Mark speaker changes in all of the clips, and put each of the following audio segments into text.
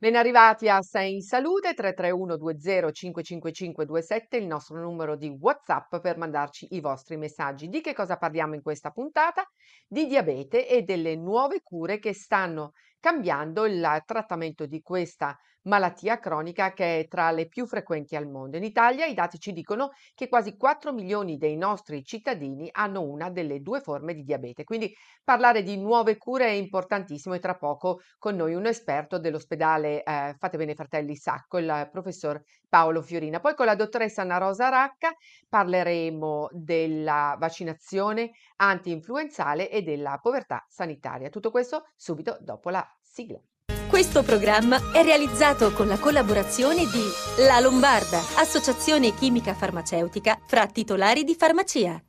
Speaker 1: Ben arrivati a Sei in Salute 331 20 555 27, il nostro numero di WhatsApp per mandarci i vostri messaggi. Di che cosa parliamo in questa puntata? Di diabete e delle nuove cure che stanno cambiando il trattamento di questa malattia cronica che è tra le più frequenti al mondo. In Italia i dati ci dicono che quasi 4 milioni dei nostri cittadini hanno una delle due forme di diabete. Quindi parlare di nuove cure è importantissimo e tra poco con noi un esperto dell'ospedale eh, Fate Bene Fratelli Sacco, il professor Paolo Fiorina. Poi con la dottoressa Anna Rosa Racca parleremo della vaccinazione anti-influenzale e della povertà sanitaria. Tutto questo subito dopo la sigla.
Speaker 2: Questo programma è realizzato con la collaborazione di La Lombarda, associazione chimica farmaceutica fra titolari di farmacia.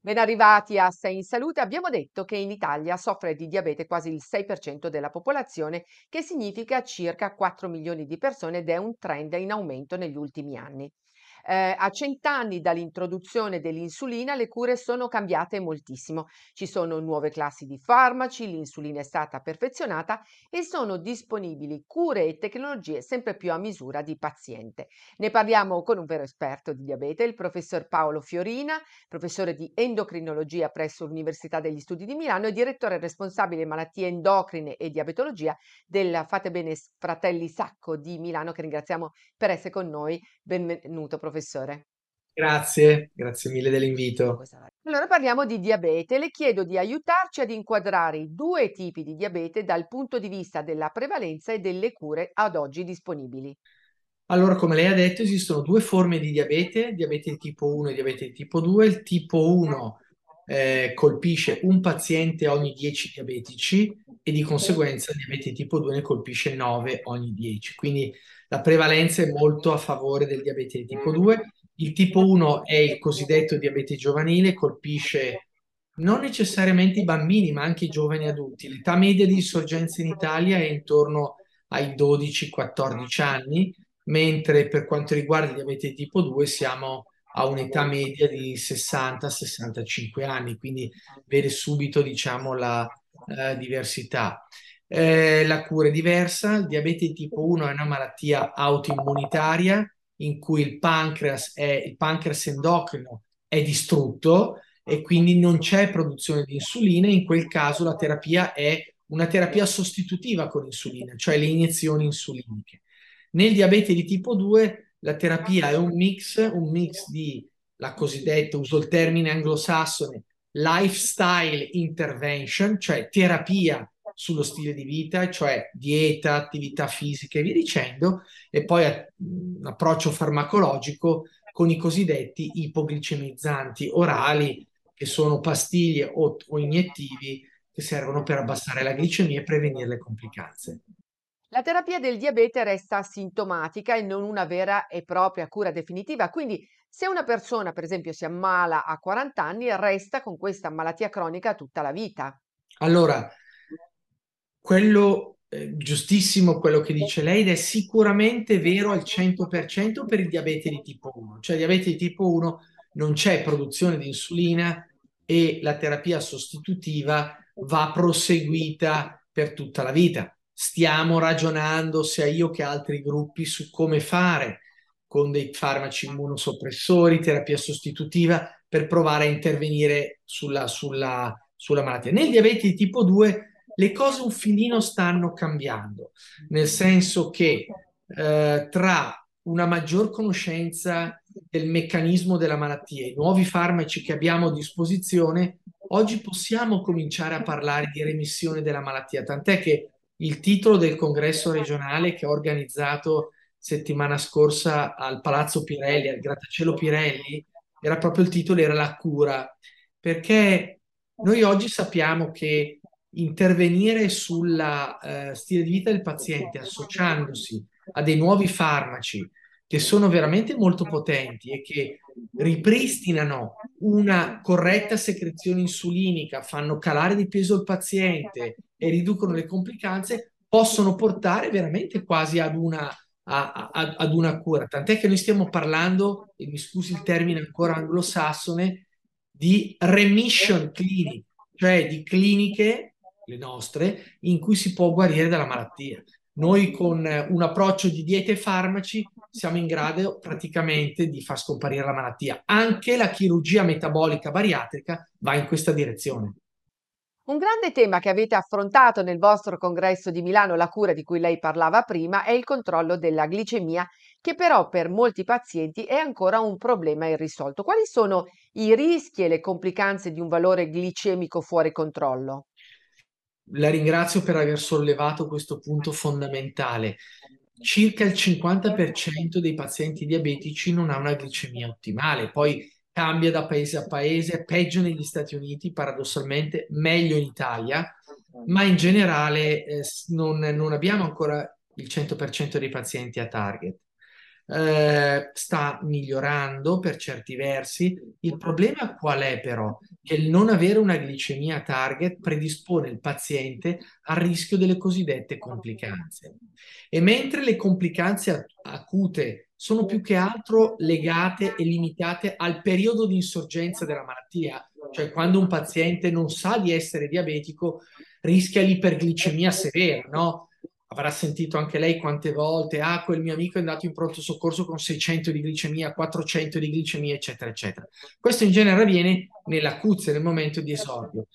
Speaker 1: Ben arrivati a Sei in Salute. Abbiamo detto che in Italia soffre di diabete quasi il 6% della popolazione, che significa circa 4 milioni di persone ed è un trend in aumento negli ultimi anni. Eh, a cent'anni dall'introduzione dell'insulina le cure sono cambiate moltissimo. Ci sono nuove classi di farmaci, l'insulina è stata perfezionata e sono disponibili cure e tecnologie sempre più a misura di paziente. Ne parliamo con un vero esperto di diabete, il professor Paolo Fiorina, professore di endocrinologia presso l'Università degli Studi di Milano e direttore responsabile malattie endocrine e diabetologia del Fate Bene Fratelli Sacco di Milano, che ringraziamo per essere con noi. Benvenuto, professore professore.
Speaker 3: Grazie, grazie mille dell'invito.
Speaker 1: Allora parliamo di diabete. Le chiedo di aiutarci ad inquadrare i due tipi di diabete dal punto di vista della prevalenza e delle cure ad oggi disponibili.
Speaker 3: Allora, come lei ha detto, esistono due forme di diabete, diabete di tipo 1 e diabete di tipo 2. Il tipo 1 eh, colpisce un paziente ogni 10 diabetici e di conseguenza il diabete di tipo 2 ne colpisce 9 ogni 10. Quindi la prevalenza è molto a favore del diabete di tipo 2. Il tipo 1 è il cosiddetto diabete giovanile, colpisce non necessariamente i bambini, ma anche i giovani adulti. L'età media di insorgenza in Italia è intorno ai 12-14 anni, mentre per quanto riguarda il diabete di tipo 2 siamo a un'età media di 60-65 anni, quindi vede subito diciamo, la uh, diversità. Eh, la cura è diversa, il diabete tipo 1 è una malattia autoimmunitaria in cui il pancreas, è, il pancreas endocrino è distrutto e quindi non c'è produzione di insulina, in quel caso la terapia è una terapia sostitutiva con insulina, cioè le iniezioni insuliniche. Nel diabete di tipo 2 la terapia è un mix, un mix di la cosiddetta, uso il termine anglosassone, lifestyle intervention, cioè terapia sullo stile di vita, cioè dieta, attività fisica e via dicendo, e poi un approccio farmacologico con i cosiddetti ipoglicemizzanti orali, che sono pastiglie o, o iniettivi che servono per abbassare la glicemia e prevenire le complicanze.
Speaker 1: La terapia del diabete resta sintomatica e non una vera e propria cura definitiva, quindi se una persona, per esempio, si ammala a 40 anni, resta con questa malattia cronica tutta la vita.
Speaker 3: Allora, quello eh, giustissimo quello che dice lei ed è sicuramente vero al 100% per il diabete di tipo 1. Cioè, diabete di tipo 1 non c'è produzione di insulina e la terapia sostitutiva va proseguita per tutta la vita. Stiamo ragionando sia io che altri gruppi su come fare con dei farmaci immunosoppressori, terapia sostitutiva, per provare a intervenire sulla, sulla, sulla malattia. Nel diabete di tipo 2 le cose un filino stanno cambiando, nel senso che eh, tra una maggior conoscenza del meccanismo della malattia, i nuovi farmaci che abbiamo a disposizione, oggi possiamo cominciare a parlare di remissione della malattia, tant'è che il titolo del congresso regionale che ho organizzato settimana scorsa al Palazzo Pirelli, al Grattacielo Pirelli, era proprio il titolo, era la cura, perché noi oggi sappiamo che intervenire sul eh, stile di vita del paziente associandosi a dei nuovi farmaci che sono veramente molto potenti e che ripristinano una corretta secrezione insulinica, fanno calare di peso il paziente e riducono le complicanze, possono portare veramente quasi ad una, a, a, ad una cura. Tant'è che noi stiamo parlando, e mi scusi il termine ancora anglosassone, di remission clinic, cioè di cliniche, le nostre, in cui si può guarire dalla malattia. Noi con un approccio di diete e farmaci siamo in grado praticamente di far scomparire la malattia. Anche la chirurgia metabolica bariatrica va in questa direzione.
Speaker 1: Un grande tema che avete affrontato nel vostro congresso di Milano, la cura di cui lei parlava prima, è il controllo della glicemia, che però per molti pazienti è ancora un problema irrisolto. Quali sono i rischi e le complicanze di un valore glicemico fuori controllo?
Speaker 3: La ringrazio per aver sollevato questo punto fondamentale. Circa il 50% dei pazienti diabetici non ha una glicemia ottimale. Poi cambia da paese a paese, peggio negli Stati Uniti, paradossalmente, meglio in Italia, ma in generale eh, non, non, abbiamo ancora il 100% dei pazienti a target. Eh, sta migliorando per certi versi. Il problema qual è però? Che il non avere una glicemia target predispone il paziente al rischio delle cosiddette complicanze. E mentre le complicanze acute sono più che altro legate e limitate al periodo di insorgenza della malattia, cioè quando un paziente non sa di essere diabetico rischia l'iperglicemia severa, no? Avrà sentito anche lei quante volte, ah, quel mio amico è andato in pronto soccorso con 600 di glicemia, 400 di glicemia, eccetera, eccetera. Questo in genere avviene nell'acuzia, nel momento di esordio.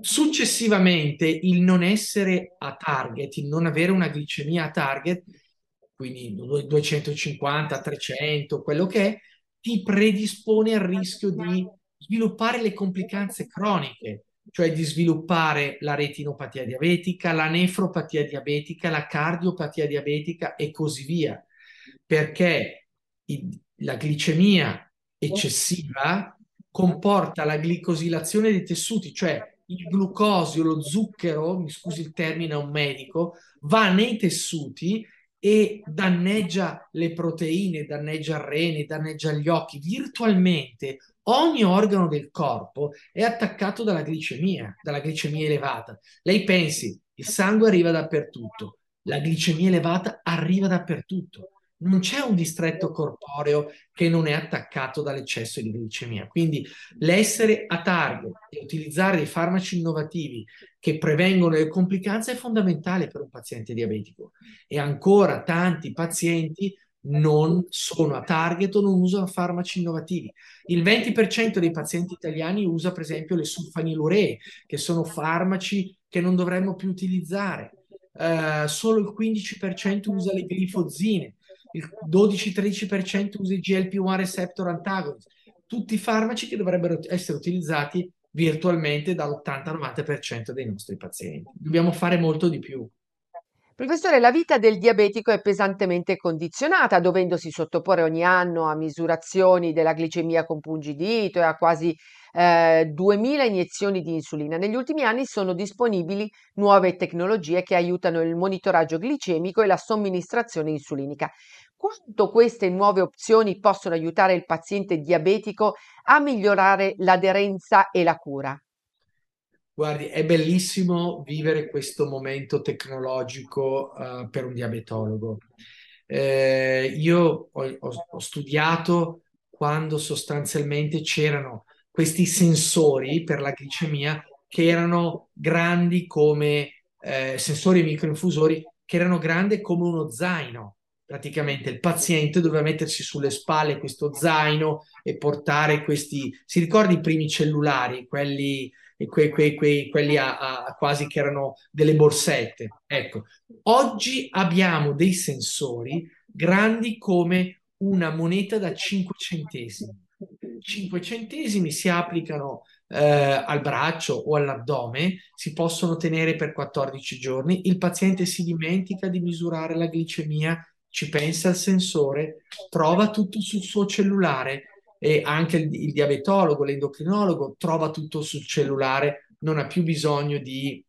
Speaker 3: Successivamente, il non essere a target, il non avere una glicemia a target, quindi 250, 300, quello che è, ti predispone al rischio di sviluppare le complicanze croniche, cioè di sviluppare la retinopatia diabetica, la nefropatia diabetica, la cardiopatia diabetica e così via, perché la glicemia eccessiva comporta la glicosilazione dei tessuti, cioè il glucosio, lo zucchero, mi scusi il termine a un medico, va nei tessuti e danneggia le proteine, danneggia il rene, danneggia gli occhi. Virtualmente ogni organo del corpo è attaccato dalla glicemia, dalla glicemia elevata. Lei pensi, il sangue arriva dappertutto, la glicemia elevata arriva dappertutto. Non c'è un distretto corporeo che non è attaccato dall'eccesso di glicemia. Quindi l'essere a target e utilizzare dei farmaci innovativi che prevengono le complicanze è fondamentale per un paziente diabetico e ancora tanti pazienti non sono a target o non usano farmaci innovativi. Il 20% dei pazienti italiani usa per esempio le sulfaniluree, che sono farmaci che non dovremmo più utilizzare. Uh, solo il 15% usa le glifozine, il 12-13% usa i GLP-1 receptor antagonist, tutti farmaci che dovrebbero essere utilizzati virtualmente dall'80-90% dei nostri pazienti. Dobbiamo fare molto di più.
Speaker 1: Professore, la vita del diabetico è pesantemente condizionata, dovendosi sottoporre ogni anno a misurazioni della glicemia con pungidito e a quasi eh, 2000 iniezioni di insulina. Negli ultimi anni sono disponibili nuove tecnologie che aiutano il monitoraggio glicemico e la somministrazione insulinica. Quanto queste nuove opzioni possono aiutare il paziente diabetico a migliorare l'aderenza e la cura?
Speaker 3: Guardi, è bellissimo vivere questo momento tecnologico uh, per un diabetologo. Eh, io ho, ho, studiato quando sostanzialmente c'erano questi sensori per la glicemia che erano grandi come eh, sensori microinfusori che erano grandi come uno zaino praticamente il paziente doveva mettersi sulle spalle questo zaino e portare questi, si ricorda i primi cellulari, quelli, que, que, que, quelli a, a, quasi che erano delle borsette. Ecco, oggi abbiamo dei sensori grandi come una moneta da 5 centesimi. 5 centesimi si applicano eh, al braccio o all'addome, si possono tenere per 14 giorni, il paziente si dimentica di misurare la glicemia ci pensa il sensore, trova tutto sul suo cellulare e anche il, il diabetologo, l'endocrinologo trova tutto sul cellulare, non ha più bisogno di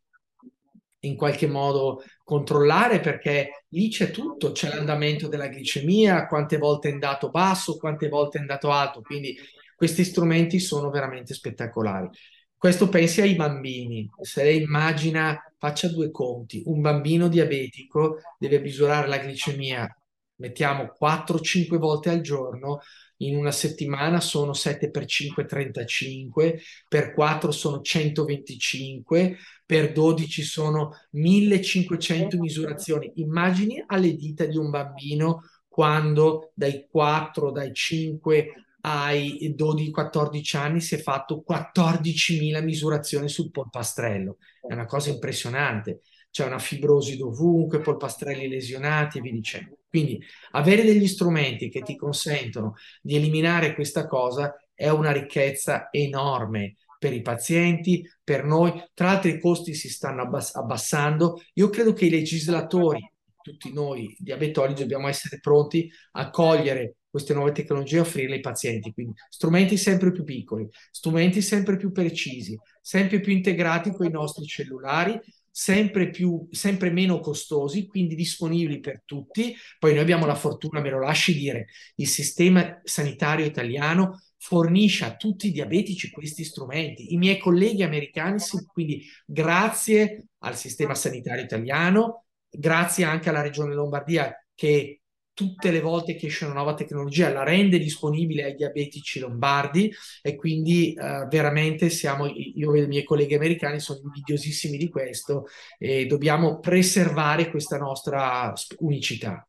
Speaker 3: in qualche modo controllare perché lì c'è tutto, c'è l'andamento della glicemia, quante volte è andato basso, quante volte è andato alto, quindi questi strumenti sono veramente spettacolari. Questo pensi ai bambini, se lei immagina, faccia due conti, un bambino diabetico deve misurare la glicemia mettiamo 4-5 volte al giorno, in una settimana sono 7 per 5, 35, per 4 sono 125, per 12 sono 1500 misurazioni. Immagini alle dita di un bambino quando dai 4, dai 5 ai 12-14 anni si è fatto 14.000 misurazioni sul polpastrello. È una cosa impressionante. C'è una fibrosi dovunque, polpastrelli lesionati e via dicendo. Quindi avere degli strumenti che ti consentono di eliminare questa cosa è una ricchezza enorme per i pazienti, per noi. Tra l'altro i costi si stanno abbass- abbassando. Io credo che i legislatori, tutti noi diabetologi, dobbiamo essere pronti a cogliere queste nuove tecnologie offrirle ai pazienti. Quindi strumenti sempre più piccoli, strumenti sempre più precisi, sempre più integrati con i nostri cellulari, sempre, più, sempre meno costosi, quindi disponibili per tutti. Poi noi abbiamo la fortuna, me lo lasci dire, il sistema sanitario italiano fornisce a tutti i diabetici questi strumenti. I miei colleghi americani, quindi grazie al sistema sanitario italiano, grazie anche alla regione Lombardia che tutte le volte che esce una nuova tecnologia la rende disponibile ai diabetici lombardi e quindi uh, veramente siamo, io e i miei colleghi americani sono invidiosissimi di questo e dobbiamo preservare questa nostra unicità.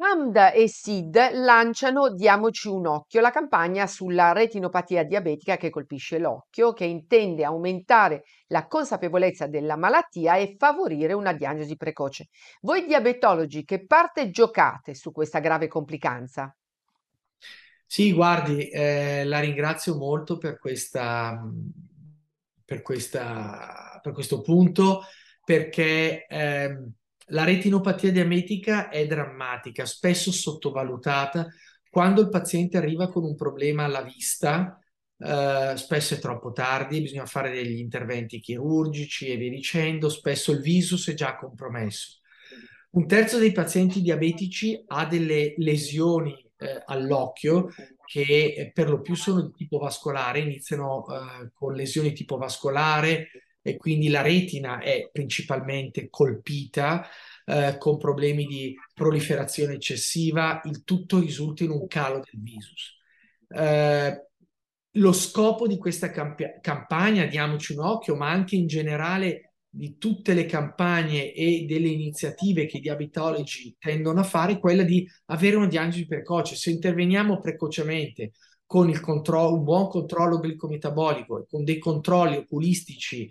Speaker 1: Hamda e Sid lanciano Diamoci un occhio, la campagna sulla retinopatia diabetica che colpisce l'occhio, che intende aumentare la consapevolezza della malattia e favorire una diagnosi precoce. Voi diabetologi, che parte giocate su questa grave complicanza?
Speaker 3: Sì, guardi, eh, la ringrazio molto per questa, per questa, per questo punto, perché eh, la retinopatia diabetica è drammatica, spesso sottovalutata. Quando il paziente arriva con un problema alla vista, eh, spesso è troppo tardi, bisogna fare degli interventi chirurgici e via dicendo, spesso il viso si è già compromesso. Un terzo dei pazienti diabetici ha delle lesioni eh, all'occhio che eh, per lo più sono di tipo vascolare, iniziano eh, con lesioni tipo vascolare, e quindi la retina è principalmente colpita eh, con problemi di proliferazione eccessiva, il tutto risulta in un calo del visus. Eh, lo scopo di questa camp- campagna, diamoci un occhio, ma anche in generale di tutte le campagne e delle iniziative che i diabetologi tendono a fare, è quella di avere una diagnosi precoce. Se interveniamo precocemente con il controllo, un buon controllo glicometabolico e con dei controlli oculistici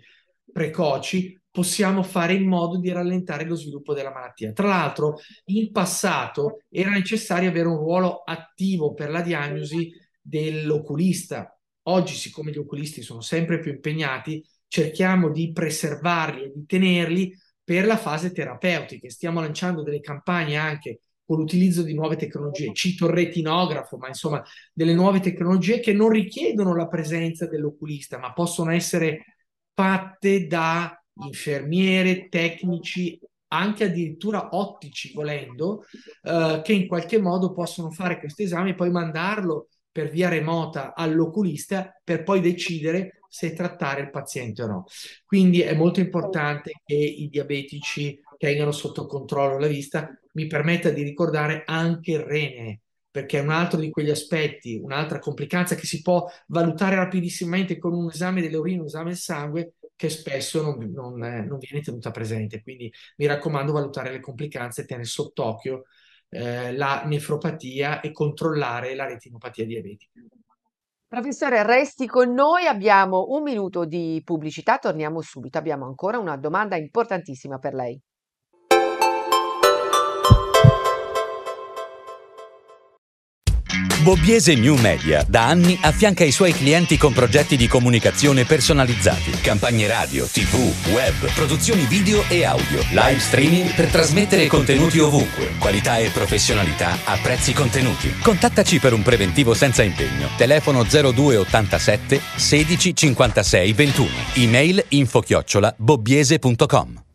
Speaker 3: precoci, possiamo fare in modo di rallentare lo sviluppo della malattia. Tra l'altro, in passato era necessario avere un ruolo attivo per la diagnosi dell'oculista. Oggi, siccome gli oculisti sono sempre più impegnati, cerchiamo di preservarli e di tenerli per la fase terapeutica. Stiamo lanciando delle campagne anche con l'utilizzo di nuove tecnologie. Cito il retinografo, ma insomma delle nuove tecnologie che non richiedono la presenza dell'oculista, ma possono essere fatte da infermiere, tecnici, anche addirittura ottici volendo, eh, che in qualche modo possono fare questo esame e poi mandarlo per via remota all'oculista per poi decidere se trattare il paziente o no. Quindi è molto importante che i diabetici tengano sotto controllo la vista. Mi permetta di ricordare anche il rene, perché è un altro di quegli aspetti, un'altra complicanza che si può valutare rapidissimamente con un esame delle urine, un esame del sangue, che spesso non, non, eh, non viene tenuta presente. Quindi mi raccomando valutare le complicanze, tenere sott'occhio eh, la nefropatia e controllare la retinopatia diabetica.
Speaker 1: Professore, resti con noi, abbiamo un minuto di pubblicità, torniamo subito, abbiamo ancora una domanda importantissima per lei.
Speaker 4: Bobbiese New Media da anni affianca i suoi clienti con progetti di comunicazione personalizzati, campagne radio, tv, web, produzioni video e audio, live streaming per trasmettere contenuti ovunque, qualità e professionalità a prezzi contenuti. Contattaci per un preventivo senza impegno. Telefono 0287 16 56 21. Email info chiocciola bobbiese.com.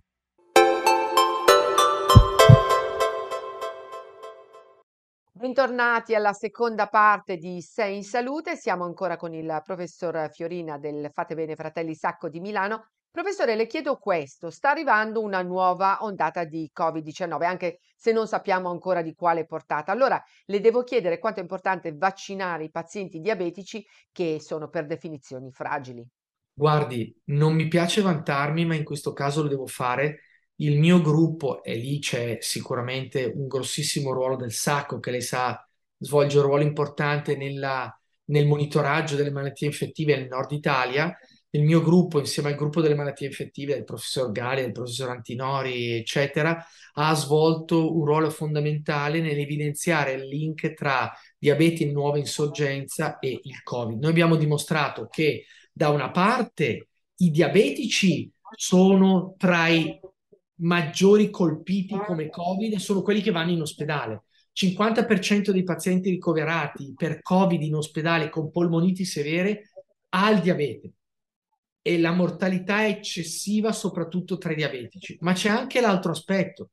Speaker 1: Bentornati alla seconda parte di Sei in Salute. Siamo ancora con il professor Fiorina del Fate Bene Fratelli Sacco di Milano Professore, le chiedo questo, sta arrivando una nuova ondata di Covid-19, anche se non sappiamo ancora di quale portata. Allora, le devo chiedere quanto è importante vaccinare i pazienti diabetici che sono per definizione fragili.
Speaker 3: Guardi, non mi piace vantarmi, ma in questo caso lo devo fare. Il mio gruppo, e lì c'è sicuramente un grossissimo ruolo del sacco, che lei sa svolge un ruolo importante nella, nel monitoraggio delle malattie infettive nel nord Italia il mio gruppo, insieme al gruppo delle malattie infettive del professor Gali, del professor Antinori, eccetera, ha svolto un ruolo fondamentale nell'evidenziare il link tra diabete in nuova insorgenza e il Covid. Noi abbiamo dimostrato che da una parte i diabetici sono tra i maggiori colpiti come Covid sono quelli che vanno in ospedale. 50% dei pazienti ricoverati per Covid in ospedale con polmoniti severe ha il diabete e la mortalità è eccessiva soprattutto tra i diabetici. Ma c'è anche l'altro aspetto,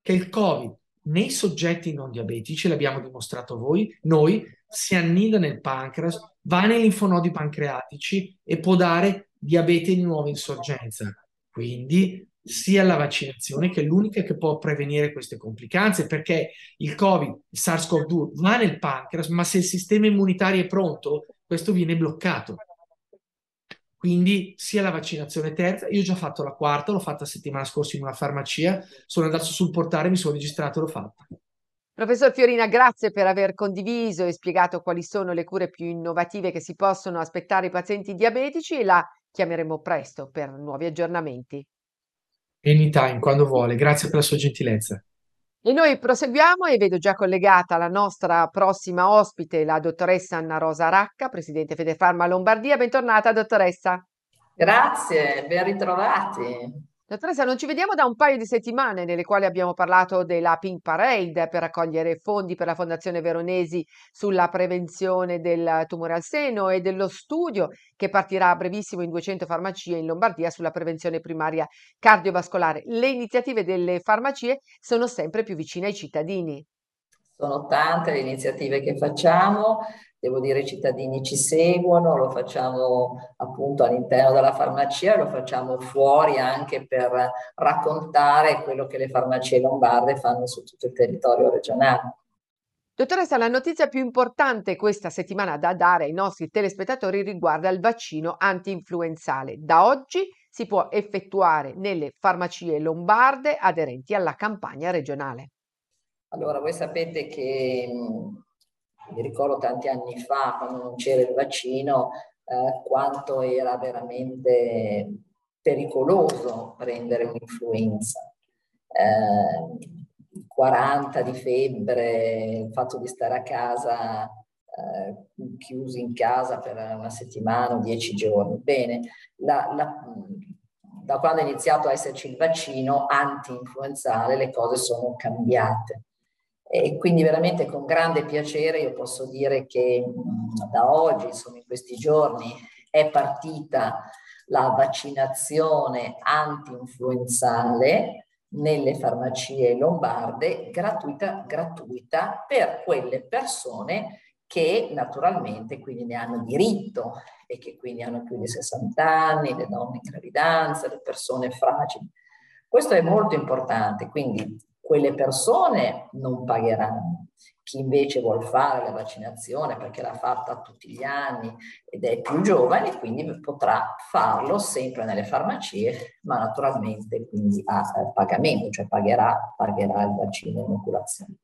Speaker 3: che il Covid nei soggetti non diabetici, l'abbiamo dimostrato voi, noi, si annida nel pancreas, va nei linfonodi pancreatici e può dare diabete di nuova insorgenza. Quindi sia la vaccinazione che è l'unica che può prevenire queste complicanze, perché il Covid, il SARS-CoV-2 va nel pancreas, ma se il sistema immunitario è pronto, questo viene bloccato. Quindi sia la vaccinazione terza, io ho già fatto la quarta, l'ho fatta settimana scorsa in una farmacia, sono andato sul portale, mi sono registrato e l'ho fatta.
Speaker 1: Professor Fiorina, grazie per aver condiviso e spiegato quali sono le cure più innovative che si possono aspettare i pazienti diabetici e la chiameremo presto per nuovi aggiornamenti.
Speaker 3: Anytime, quando vuole. Grazie per la sua gentilezza.
Speaker 1: E noi proseguiamo e vedo già collegata la nostra prossima ospite, la dottoressa Anna Rosa Racca, presidente Fedefarma Lombardia. Bentornata, dottoressa.
Speaker 5: Grazie, ben ritrovati.
Speaker 1: Dottoressa, non ci vediamo da un paio di settimane nelle quali abbiamo parlato della Pink Parade per raccogliere fondi per la Fondazione Veronesi sulla prevenzione del tumore al seno e dello studio che partirà a brevissimo in 200 farmacie in Lombardia sulla prevenzione primaria cardiovascolare. Le iniziative delle farmacie sono sempre più vicine ai cittadini.
Speaker 5: Sono tante le iniziative che facciamo, devo dire i cittadini ci seguono, lo facciamo appunto all'interno della farmacia, lo facciamo fuori anche per raccontare quello che le farmacie lombarde fanno su tutto il territorio regionale.
Speaker 1: Dottoressa, la notizia più importante questa settimana da dare ai nostri telespettatori riguarda il vaccino anti-influenzale. Da oggi si può effettuare nelle farmacie lombarde aderenti alla campagna regionale.
Speaker 5: Allora, voi sapete che mi ricordo tanti anni fa, quando non c'era il vaccino, eh, quanto era veramente pericoloso prendere un'influenza. Eh, 40 di febbre, il fatto di stare a casa, eh, chiusi in casa per una settimana o dieci giorni. Bene, la, la, da quando è iniziato a esserci il vaccino anti-influenzale le cose sono cambiate. E quindi veramente con grande piacere io posso dire che da oggi, insomma in questi giorni, è partita la vaccinazione anti-influenzale nelle farmacie lombarde gratuita, gratuita per quelle persone che naturalmente quindi ne hanno diritto e che quindi hanno più di 60 anni, le donne in gravidanza, le persone fragili. Questo è molto importante, quindi quelle persone non pagheranno. Chi invece vuole fare la vaccinazione perché l'ha fatta tutti gli anni ed è più giovane, quindi potrà farlo sempre nelle farmacie, ma naturalmente quindi a pagamento, cioè pagherà, pagherà il vaccino in inoculazione.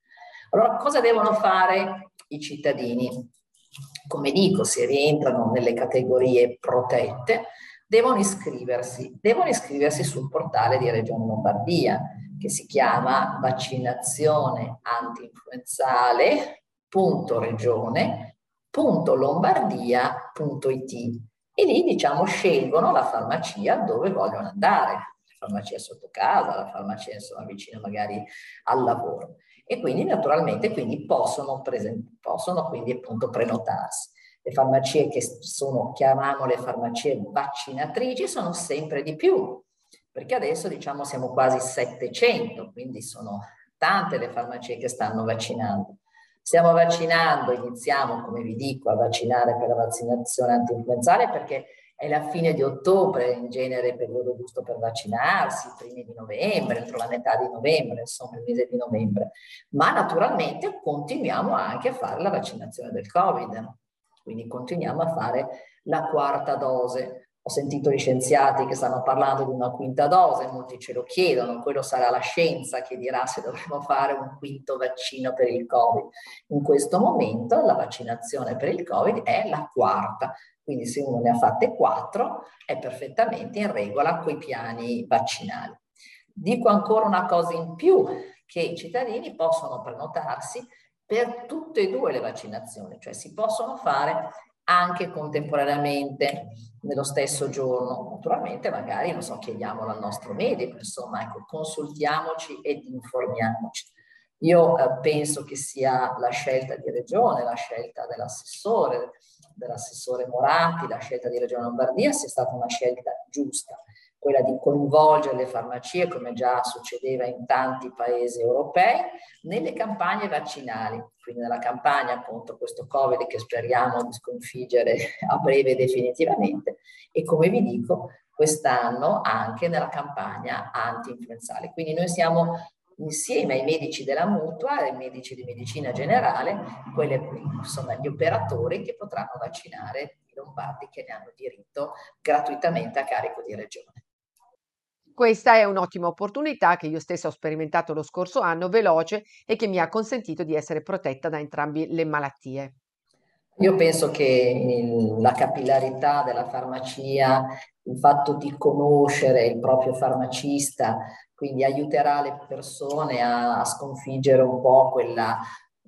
Speaker 5: Allora, cosa devono fare i cittadini? Come dico, se rientrano nelle categorie protette, devono iscriversi, devono iscriversi sul portale di Regione Lombardia che si chiama vaccinazione anti-influenzale.regione.lombardia.it e lì diciamo scelgono la farmacia dove vogliono andare, la farmacia sotto casa, la farmacia insomma vicino magari al lavoro. E quindi naturalmente quindi possono, present- possono quindi appunto prenotarsi. Le farmacie che sono, chiamiamole farmacie vaccinatrici, sono sempre di più, perché adesso diciamo siamo quasi 700, quindi sono tante le farmacie che stanno vaccinando. Stiamo vaccinando, iniziamo, come vi dico, a vaccinare per la vaccinazione anti-influenzale perché è la fine di ottobre, in genere periodo giusto per vaccinarsi, primi di novembre, entro la metà di novembre, insomma il mese di novembre. Ma naturalmente continuiamo anche a fare la vaccinazione del Covid, quindi continuiamo a fare la quarta dose. Ho sentito gli scienziati che stanno parlando di una quinta dose, molti ce lo chiedono, quello sarà la scienza che dirà se dovremo fare un quinto vaccino per il Covid. In questo momento la vaccinazione per il Covid è la quarta, quindi se uno ne ha fatte quattro è perfettamente in regola con i piani vaccinali. Dico ancora una cosa in più, che i cittadini possono prenotarsi per tutte e due le vaccinazioni, cioè si possono fare anche contemporaneamente nello stesso giorno. Naturalmente magari, non so, chiediamolo al nostro medico, insomma, ecco, consultiamoci ed informiamoci. Io eh, penso che sia la scelta di regione, la scelta dell'assessore, dell'assessore Moratti, la scelta di Regione Lombardia sia stata una scelta giusta, quella di coinvolgere le farmacie, come già succedeva in tanti paesi europei, nelle campagne vaccinali, quindi nella campagna contro questo Covid che speriamo di sconfiggere a breve definitivamente e come vi dico quest'anno anche nella campagna anti-influenzale. Quindi noi siamo insieme ai medici della mutua, ai medici di medicina generale, quelle, insomma, gli operatori che potranno vaccinare i lombardi che ne hanno diritto gratuitamente a carico di regione.
Speaker 1: Questa è un'ottima opportunità che io stessa ho sperimentato lo scorso anno, veloce e che mi ha consentito di essere protetta da entrambe le malattie.
Speaker 5: Io penso che la capillarità della farmacia, il fatto di conoscere il proprio farmacista, quindi aiuterà le persone a, a sconfiggere un po' quella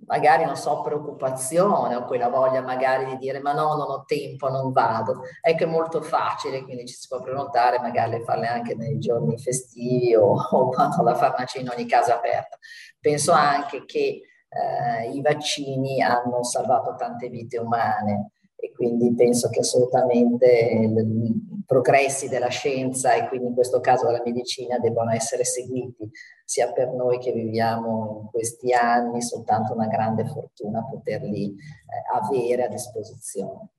Speaker 5: magari non so, preoccupazione o quella voglia magari di dire ma no, non ho tempo, non vado. Ecco, è molto facile, quindi ci si può prenotare, magari farle anche nei giorni festivi o, o quando la farmacia in ogni caso è aperta. Penso anche che eh, i vaccini hanno salvato tante vite umane e quindi penso che assolutamente i progressi della scienza e quindi in questo caso della medicina debbano essere seguiti, sia per noi che viviamo in questi anni, soltanto una grande fortuna poterli eh, avere a disposizione.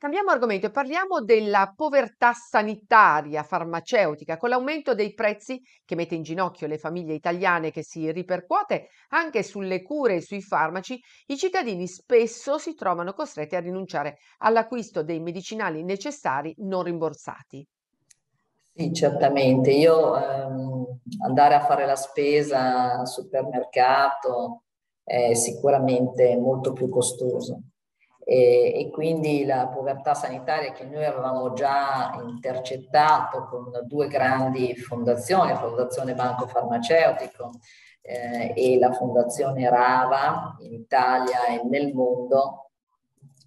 Speaker 1: Cambiamo argomento e parliamo della povertà sanitaria farmaceutica con l'aumento dei prezzi che mette in ginocchio le famiglie italiane che si ripercuote anche sulle cure e sui farmaci, i cittadini spesso si trovano costretti a rinunciare all'acquisto dei medicinali necessari non rimborsati.
Speaker 5: Sì, certamente. Io ehm, andare a fare la spesa al supermercato è sicuramente molto più costoso e, e, quindi la povertà sanitaria che noi avevamo già intercettato con due grandi fondazioni, la Fondazione Banco Farmaceutico eh, e la Fondazione Rava in Italia e nel mondo,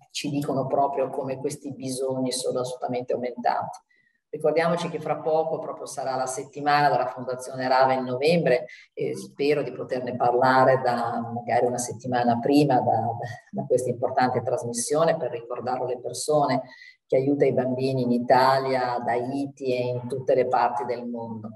Speaker 5: ci dicono proprio come questi bisogni sono assolutamente aumentati. Ricordiamoci che fra poco proprio sarà la settimana della Fondazione Rava in novembre e spero di poterne parlare da magari una settimana prima da, da questa importante trasmissione per ricordare alle persone che aiuta i bambini in Italia, da Haiti e in tutte le parti del mondo.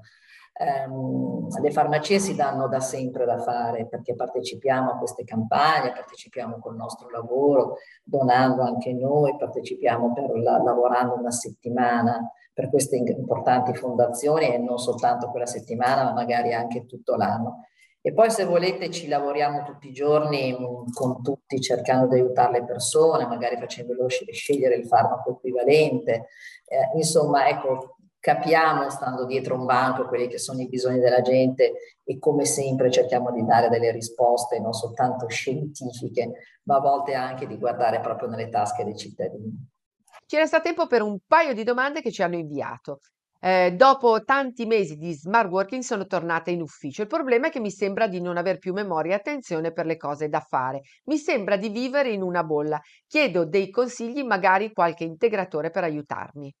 Speaker 5: Um, le farmacie si danno da sempre da fare perché partecipiamo a queste campagne, partecipiamo col nostro lavoro, donando anche noi, partecipiamo per la, lavorando una settimana per queste importanti fondazioni e non soltanto quella settimana, ma magari anche tutto l'anno. E poi se volete ci lavoriamo tutti i giorni mm, con tutti cercando di aiutare le persone, magari facendo loro scegliere il farmaco equivalente. Eh, insomma, ecco, capiamo stando dietro un banco quelli che sono i bisogni della gente e come sempre cerchiamo di dare delle risposte non soltanto scientifiche, ma a volte anche di guardare proprio nelle tasche dei cittadini.
Speaker 1: Ci resta tempo per un paio di domande che ci hanno inviato. Eh, dopo tanti mesi di smart working sono tornata in ufficio. Il problema è che mi sembra di non aver più memoria e attenzione per le cose da fare. Mi sembra di vivere in una bolla. Chiedo dei consigli, magari qualche integratore per aiutarmi.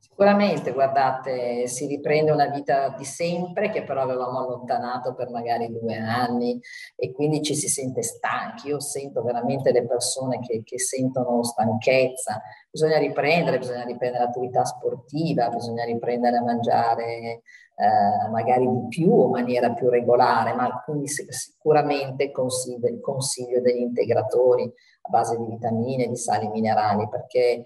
Speaker 5: Sicuramente, guardate, si riprende una vita di sempre che però avevamo allontanato per magari due anni e quindi ci si sente stanchi. Io sento veramente le persone che, che sentono stanchezza. Bisogna riprendere, bisogna riprendere l'attività sportiva, bisogna riprendere a mangiare eh, magari di più o in maniera più regolare, ma quindi sicuramente consiglio, consiglio degli integratori, a base di vitamine, di sali minerali, perché eh,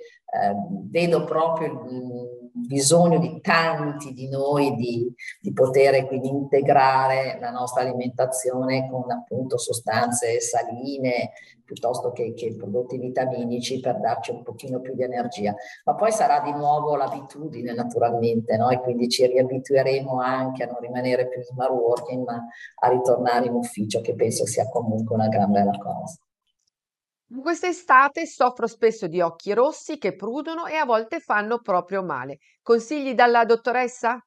Speaker 5: vedo proprio il bisogno di tanti di noi di, di poter quindi integrare la nostra alimentazione con appunto sostanze saline piuttosto che, che, prodotti vitaminici per darci un pochino più di energia. Ma poi sarà di nuovo l'abitudine naturalmente, no? E quindi ci riabitueremo anche a non rimanere più smart working, ma a ritornare in ufficio, che penso sia comunque una gran bella cosa.
Speaker 1: Quest'estate soffro spesso di occhi rossi che prudono e a volte fanno proprio male. Consigli dalla dottoressa?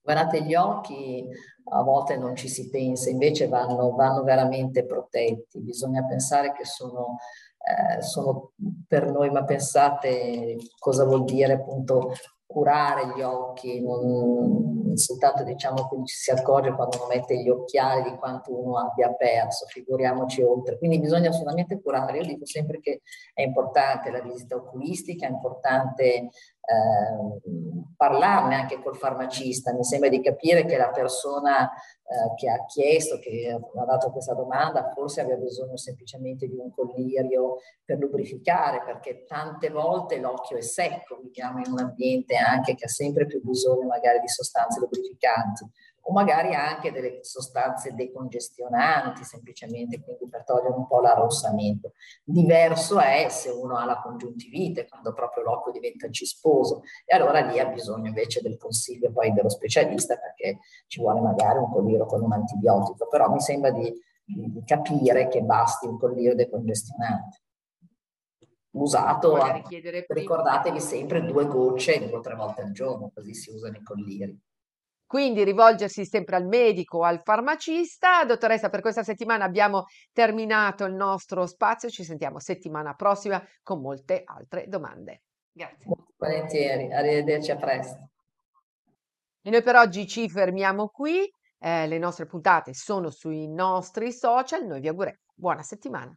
Speaker 5: Guardate, gli occhi a volte non ci si pensa, invece vanno, vanno veramente protetti. Bisogna pensare che sono, eh, sono per noi, ma pensate cosa vuol dire appunto curare gli occhi, non soltanto diciamo che ci si accorge quando uno mette gli occhiali di quanto uno abbia perso, figuriamoci oltre. Quindi bisogna assolutamente curare. Io dico sempre che è importante la visita oculistica, è importante eh, parlarne anche col farmacista. Mi sembra di capire che la persona eh, che ha chiesto, che ha dato questa domanda, forse aveva bisogno semplicemente di un collirio per lubrificare, perché tante volte l'occhio è secco, viviamo in un ambiente anche che ha sempre più bisogno magari di sostanze lubrificanti o magari anche delle sostanze decongestionanti semplicemente, quindi per togliere un po' l'arrossamento. Diverso è se uno ha la congiuntivite, quando proprio l'occhio diventa cisposo e allora lì ha bisogno invece del consiglio poi dello specialista perché ci vuole magari un colliro con un antibiotico, però mi sembra di, di capire che basti un colliro decongestionante usato, a, ricordatevi sempre due gocce due o tre volte al giorno, così si usano i colliri.
Speaker 1: Quindi rivolgersi sempre al medico o al farmacista. Dottoressa, per questa settimana abbiamo terminato il nostro spazio. Ci sentiamo settimana prossima con molte altre domande. Grazie.
Speaker 5: Volentieri, arrivederci a presto.
Speaker 1: E noi per oggi ci fermiamo qui. Eh, le nostre puntate sono sui nostri social. Noi vi auguriamo buona settimana.